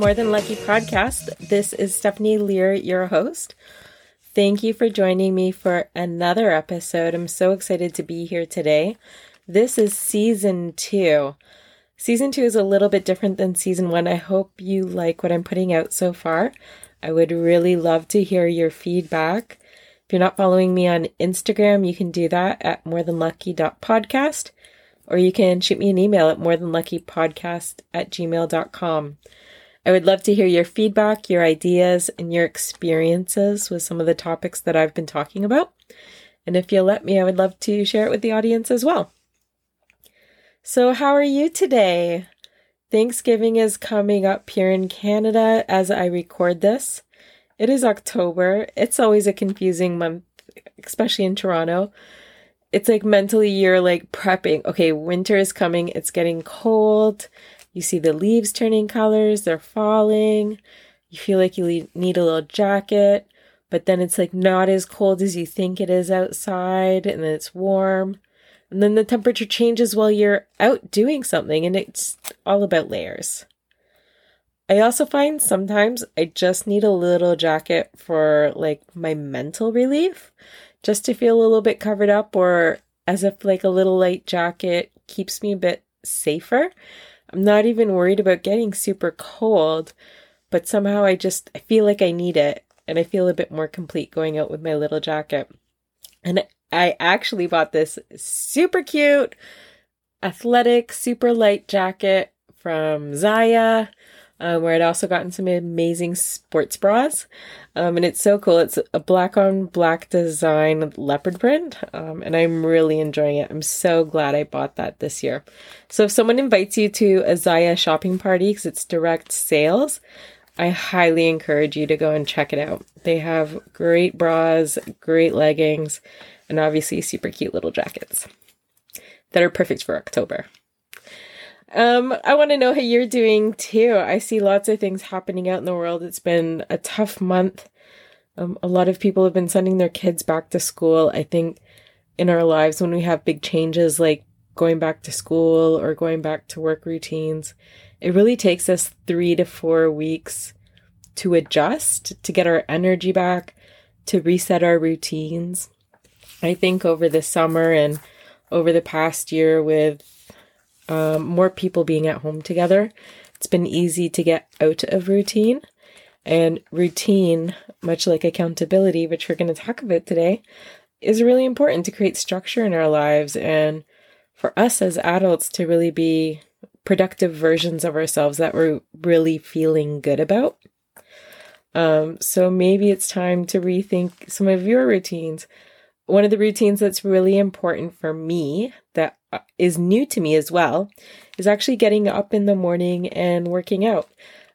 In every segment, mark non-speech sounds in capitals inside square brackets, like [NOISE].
More Than Lucky podcast. This is Stephanie Lear, your host. Thank you for joining me for another episode. I'm so excited to be here today. This is season two. Season two is a little bit different than season one. I hope you like what I'm putting out so far. I would really love to hear your feedback. If you're not following me on Instagram, you can do that at morethanlucky.podcast or you can shoot me an email at morethanluckypodcast at gmail.com. I would love to hear your feedback, your ideas, and your experiences with some of the topics that I've been talking about. And if you'll let me, I would love to share it with the audience as well. So, how are you today? Thanksgiving is coming up here in Canada as I record this. It is October. It's always a confusing month, especially in Toronto it's like mentally you're like prepping. Okay, winter is coming. It's getting cold. You see the leaves turning colors, they're falling. You feel like you need a little jacket, but then it's like not as cold as you think it is outside, and then it's warm. And then the temperature changes while you're out doing something, and it's all about layers. I also find sometimes I just need a little jacket for like my mental relief just to feel a little bit covered up or as if like a little light jacket keeps me a bit safer. I'm not even worried about getting super cold, but somehow I just I feel like I need it and I feel a bit more complete going out with my little jacket. And I actually bought this super cute athletic super light jacket from Zyia um, where I'd also gotten some amazing sports bras. Um, and it's so cool. It's a black on black design leopard print, um, and I'm really enjoying it. I'm so glad I bought that this year. So if someone invites you to a Zyia shopping party because it's direct sales, I highly encourage you to go and check it out. They have great bras, great leggings, and obviously super cute little jackets that are perfect for October. Um, I want to know how you're doing too. I see lots of things happening out in the world. It's been a tough month. Um, a lot of people have been sending their kids back to school. I think in our lives, when we have big changes like going back to school or going back to work routines, it really takes us three to four weeks to adjust, to get our energy back, to reset our routines. I think over the summer and over the past year with um, more people being at home together, it's been easy to get out of routine. And routine, much like accountability, which we're going to talk about today, is really important to create structure in our lives and for us as adults to really be productive versions of ourselves that we're really feeling good about. Um, so maybe it's time to rethink some of your routines. One of the routines that's really important for me that uh, new to me as well is actually getting up in the morning and working out.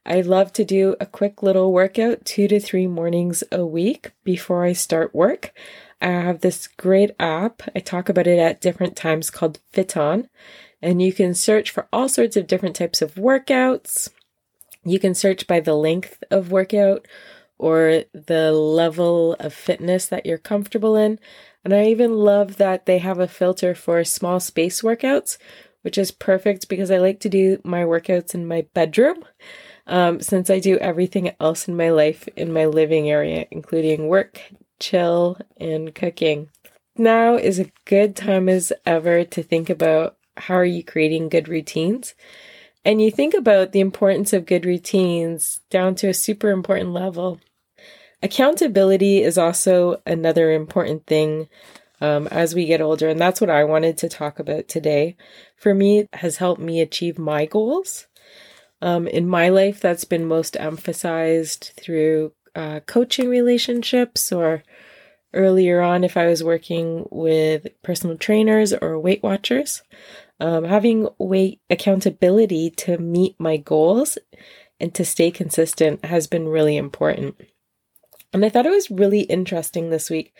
I love to do a quick little workout two to three mornings a week before I start work. I have this great app. I talk about it at different times called FitOn, and you can search for all sorts of different types of workouts. You can search by the length of workout or the level of fitness that you're comfortable in. And I even love that they have a filter for small space workouts, which is perfect because I like to do my workouts in my bedroom. Um, since I do everything else in my life in my living area, including work, chill, and cooking. Now is a good time as ever to think about how are you creating good routines? And you think about the importance of good routines down to a super important level. Accountability is also another important thing um, as we get older, and that's what I wanted to talk about today. For me, has helped me achieve my goals. Um, in my life, that's been most emphasized through uh, coaching relationships, or earlier on, if I was working with personal trainers or Weight Watchers. Um, having weight accountability to meet my goals and to stay consistent has been really important. And I thought it was really interesting this week.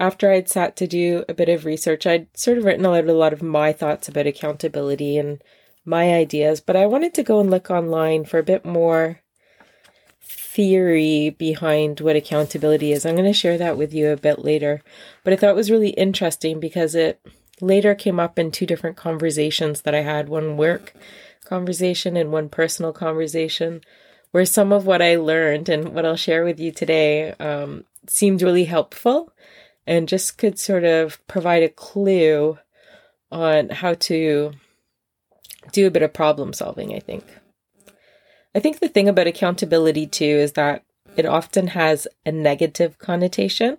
After I'd sat to do a bit of research, I'd sort of written out a lot of my thoughts about accountability and my ideas, but I wanted to go and look online for a bit more theory behind what accountability is. I'm going to share that with you a bit later. But I thought it was really interesting because it later came up in two different conversations that I had one work conversation and one personal conversation where some of what I learned and what I'll share with you today um, seemed really helpful and just could sort of provide a clue on how to do a bit of problem solving, I think. I think the thing about accountability too is that it often has a negative connotation.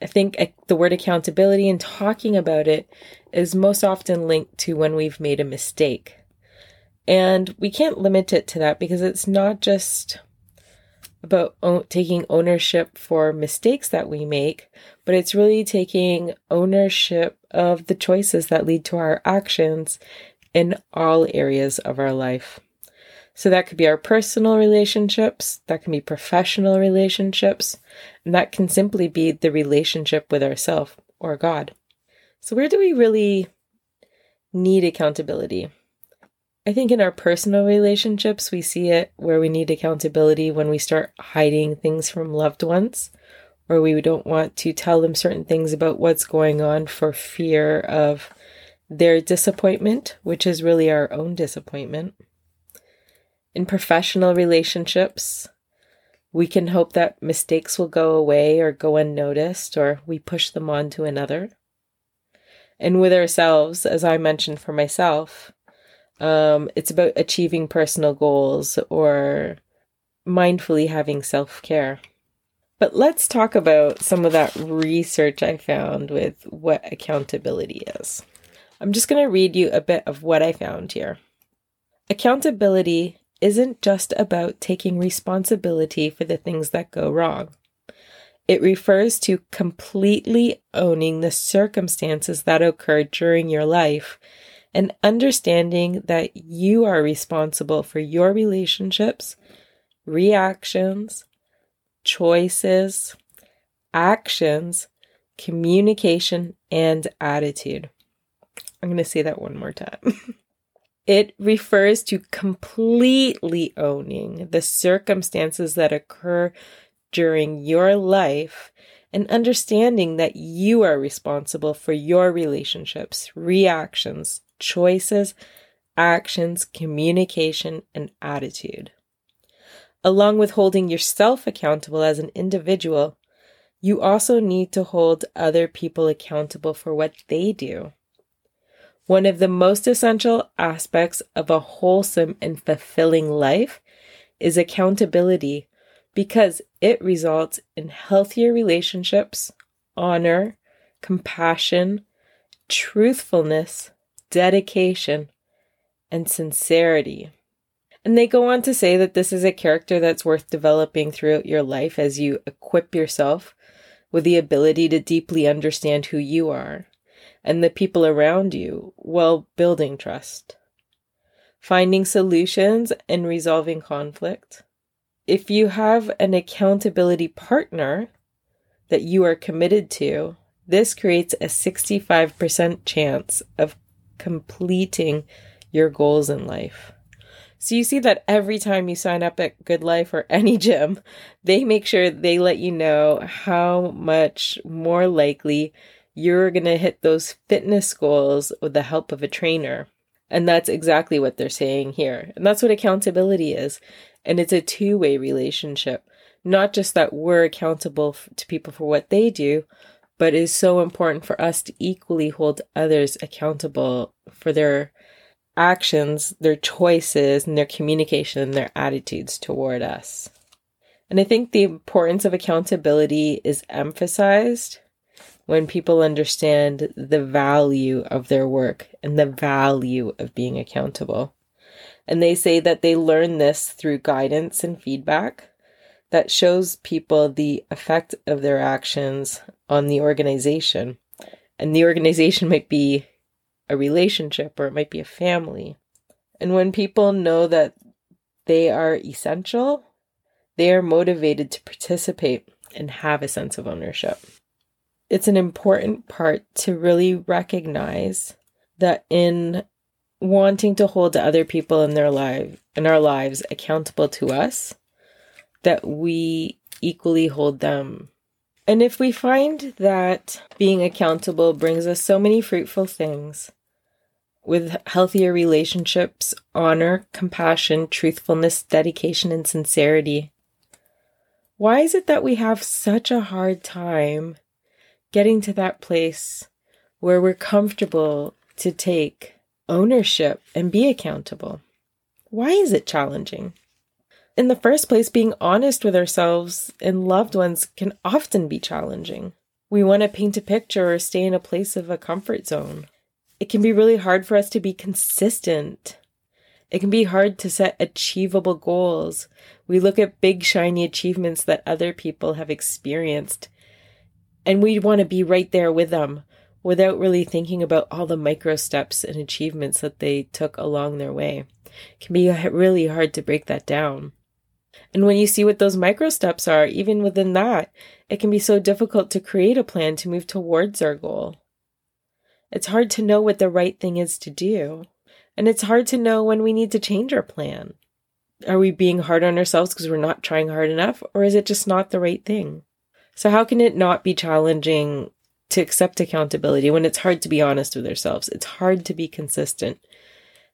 I think the word accountability and talking about it is most often linked to when we've made a mistake. And we can't limit it to that because it's not just about o- taking ownership for mistakes that we make, but it's really taking ownership of the choices that lead to our actions in all areas of our life. So that could be our personal relationships, that can be professional relationships, and that can simply be the relationship with ourself or God. So where do we really need accountability? I think in our personal relationships, we see it where we need accountability when we start hiding things from loved ones, or we don't want to tell them certain things about what's going on for fear of their disappointment, which is really our own disappointment. In professional relationships, we can hope that mistakes will go away or go unnoticed, or we push them on to another. And with ourselves, as I mentioned for myself, um, it's about achieving personal goals or mindfully having self care. But let's talk about some of that research I found with what accountability is. I'm just going to read you a bit of what I found here. Accountability isn't just about taking responsibility for the things that go wrong. It refers to completely owning the circumstances that occurred during your life and understanding that you are responsible for your relationships, reactions, choices, actions, communication, and attitude. I'm going to say that one more time. [LAUGHS] it refers to completely owning the circumstances that occur during your life and understanding that you are responsible for your relationships, reactions, choices, actions, communication, and attitude. Along with holding yourself accountable as an individual, you also need to hold other people accountable for what they do. One of the most essential aspects of a wholesome and fulfilling life is accountability because it results in healthier relationships, honor, compassion, truthfulness, dedication, and sincerity. And they go on to say that this is a character that's worth developing throughout your life as you equip yourself with the ability to deeply understand who you are and the people around you while building trust. Finding solutions and resolving conflict. If you have an accountability partner that you are committed to, this creates a 65% chance of completing your goals in life. So you see that every time you sign up at Good Life or any [LAUGHS] gym, they make sure they let you know how much more likely you're going to hit those fitness goals with the help of a trainer. And that's exactly what they're saying here. And that's what accountability is. And it's a two way relationship, not just that we're accountable to people for what they do, but it is so important for us to equally hold others accountable for their actions, their choices, and their communication and their attitudes toward us. And I think the importance of accountability is emphasized when people understand the value of their work and the value of being accountable. And they say that they learn this through guidance and feedback that shows people the effect of their actions on the organization. And the organization might be a relationship or it might be a family. And when people know that they are essential, they are motivated to participate and have a sense of ownership it's an important part to really recognize that in wanting to hold other people in their life in our lives accountable to us that we equally hold them and if we find that being accountable brings us so many fruitful things with healthier relationships, honor, compassion, truthfulness, dedication, and sincerity. Why is it that we have such a hard time getting to that place where we're comfortable to take ownership and be accountable? Why is it challenging? In the first place, being honest with ourselves and loved ones can often be challenging. We want to paint a picture or stay in a place of a comfort zone. It can be really hard for us to be consistent. It can be hard to set achievable goals. We look at big, shiny achievements that other people have experienced, and we want to be right there with them without really thinking about all the micro steps and achievements that they took along their way. It can be really hard to break that down. And when you see what those micro steps are, even within that, it can be so difficult to create a plan to move towards our goal. It's hard to know what the right thing is to do. And it's hard to know when we need to change our plan. Are we being hard on ourselves because we're not trying hard enough, or is it just not the right thing? So, how can it not be challenging to accept accountability when it's hard to be honest with ourselves? It's hard to be consistent.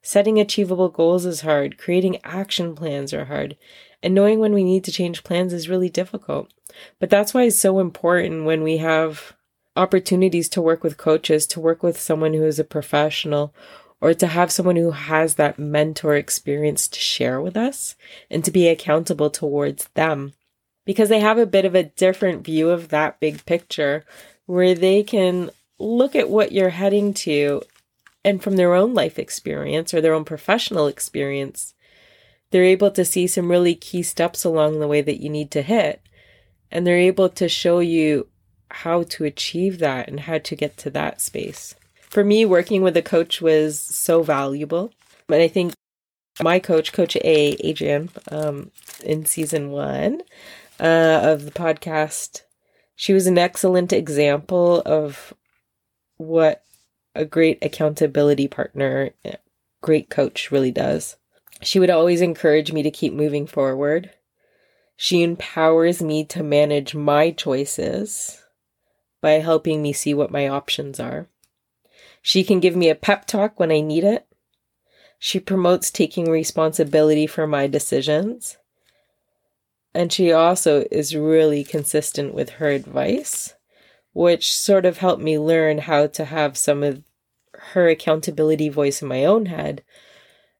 Setting achievable goals is hard. Creating action plans are hard. And knowing when we need to change plans is really difficult. But that's why it's so important when we have opportunities to work with coaches, to work with someone who is a professional, or to have someone who has that mentor experience to share with us and to be accountable towards them. Because they have a bit of a different view of that big picture where they can look at what you're heading to and from their own life experience or their own professional experience, they're able to see some really key steps along the way that you need to hit. And they're able to show you how to achieve that and how to get to that space. For me, working with a coach was so valuable. And I think my coach, Coach A, Adrian, um, in season one uh, of the podcast, she was an excellent example of what a great accountability partner, great coach really does. She would always encourage me to keep moving forward. She empowers me to manage my choices by helping me see what my options are. She can give me a pep talk when I need it. She promotes taking responsibility for my decisions. And she also is really consistent with her advice, which sort of helped me learn how to have some of her accountability voice in my own head.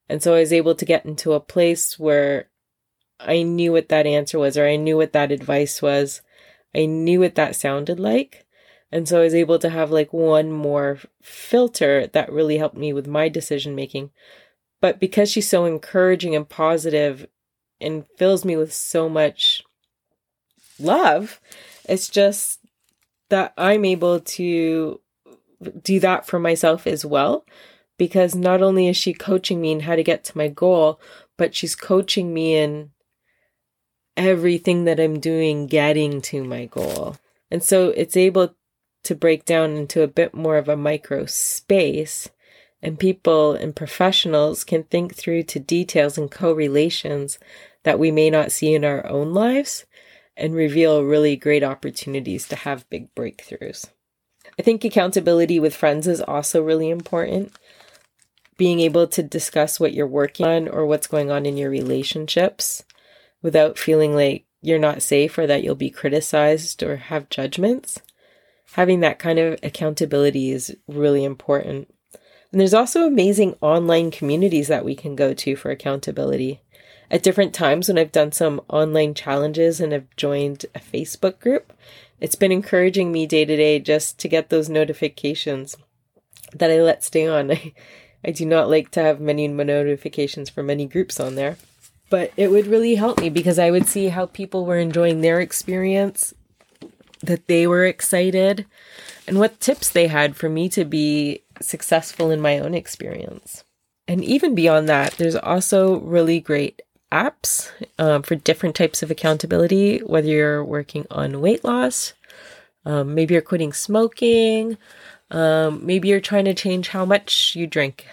And so I was able to get into a place where I knew what that answer was, or I knew what that advice was. I knew what that sounded like. And so I was able to have like one more filter that really helped me with my decision making. But because she's so encouraging and positive and fills me with so much love, it's just that I'm able to do that for myself as well. Because not only is she coaching me in how to get to my goal, but she's coaching me in everything that I'm doing getting to my goal. And so it's able to break down into a bit more of a micro space and people and professionals can think through to details and correlations that we may not see in our own lives and reveal really great opportunities to have big breakthroughs. I think accountability with friends is also really important. Being able to discuss what you're working on or what's going on in your relationships without feeling like you're not safe or that you'll be criticized or have judgments having that kind of accountability is really important. And there's also amazing online communities that we can go to for accountability. At different times, when I've done some online challenges and have joined a Facebook group, it's been encouraging me day to day just to get those notifications that I let stay on. [LAUGHS] I do not like to have many notifications for many groups on there, but it would really help me because I would see how people were enjoying their experience that they were excited and what tips they had for me to be successful in my own experience. And even beyond that, there's also really great apps um, for different types of accountability, whether you're working on weight loss, um, maybe you're quitting smoking, um, maybe you're trying to change how much you drink.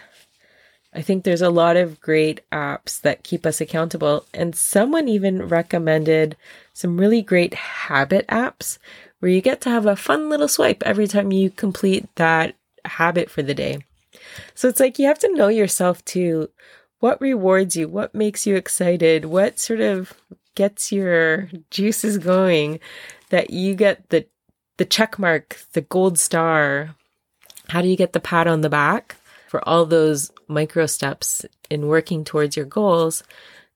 I think there's a lot of great apps that keep us accountable. And someone even recommended some really great habit apps where you get to have a fun little swipe every time you complete that habit for the day. So it's like you have to know yourself too. What rewards you? What makes you excited? What sort of gets your juices going that you get the the check mark, the gold star? How do you get the pat on the back for all those micro steps in working towards your goals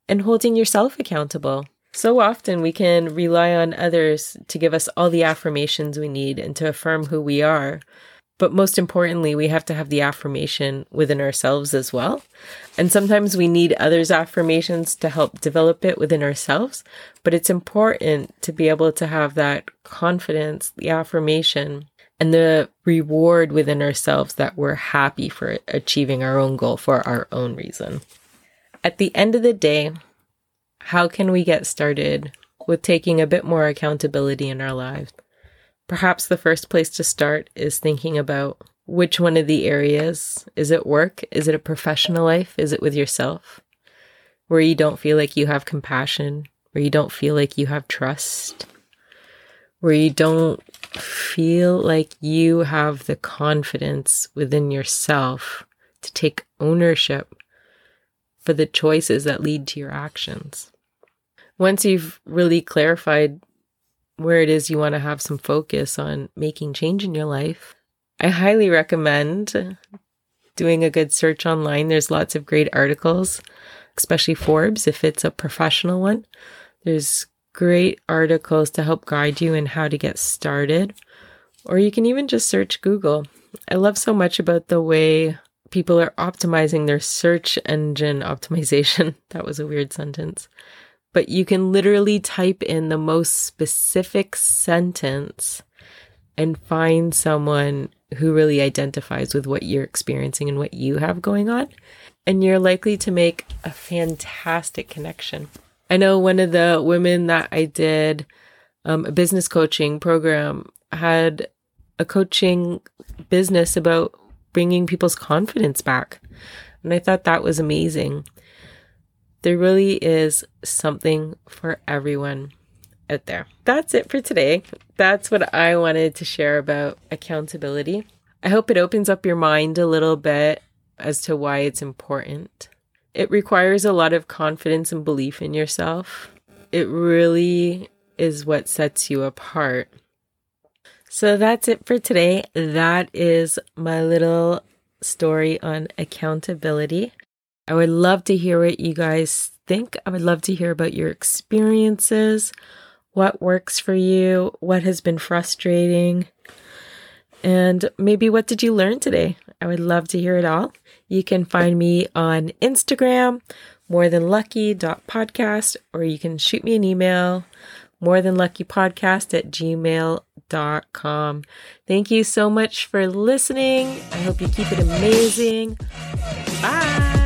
and holding yourself accountable? So often we can rely on others to give us all the affirmations we need and to affirm who we are. But most importantly, we have to have the affirmation within ourselves as well. And sometimes we need others' affirmations to help develop it within ourselves. But it's important to be able to have that confidence, the affirmation, and the reward within ourselves that we're happy for achieving our own goal for our own reason. At the end of the day, how can we get started with taking a bit more accountability in our lives? Perhaps the first place to start is thinking about which one of the areas is it work? Is it a professional life? Is it with yourself? Where you don't feel like you have compassion, where you don't feel like you have trust, where you don't feel like you have the confidence within yourself to take ownership for the choices that lead to your actions once you've really clarified where it is you want to have some focus on making change in your life, I highly recommend doing a good search online. There's lots of great articles, especially Forbes, if it's a professional one. There's great articles to help guide you in how to get started. Or you can even just search Google. I love so much about the way people are optimizing their search engine optimization. [LAUGHS] that was a weird sentence but you can literally type in the most specific sentence and find someone who really identifies with what you're experiencing and what you have going on. And you're likely to make a fantastic connection. I know one of the women that I did um, a business coaching program had a coaching business about bringing people's confidence back. And I thought that was amazing. There really is something for everyone out there. That's it for today. That's what I wanted to share about accountability. I hope it opens up your mind a little bit as to why it's important. It requires a lot of confidence and belief in yourself. It really is what sets you apart. So that's it for today. That is my little story on accountability. I would love to hear what you guys think. I would love to hear about your experiences, what works for you, what has been frustrating, and maybe what did you learn today? I would love to hear it all. You can find me on Instagram, more than lucky podcast, or you can shoot me an email, more than lucky podcast at gmail.com. Thank you so much for listening. I hope you keep it amazing. Bye.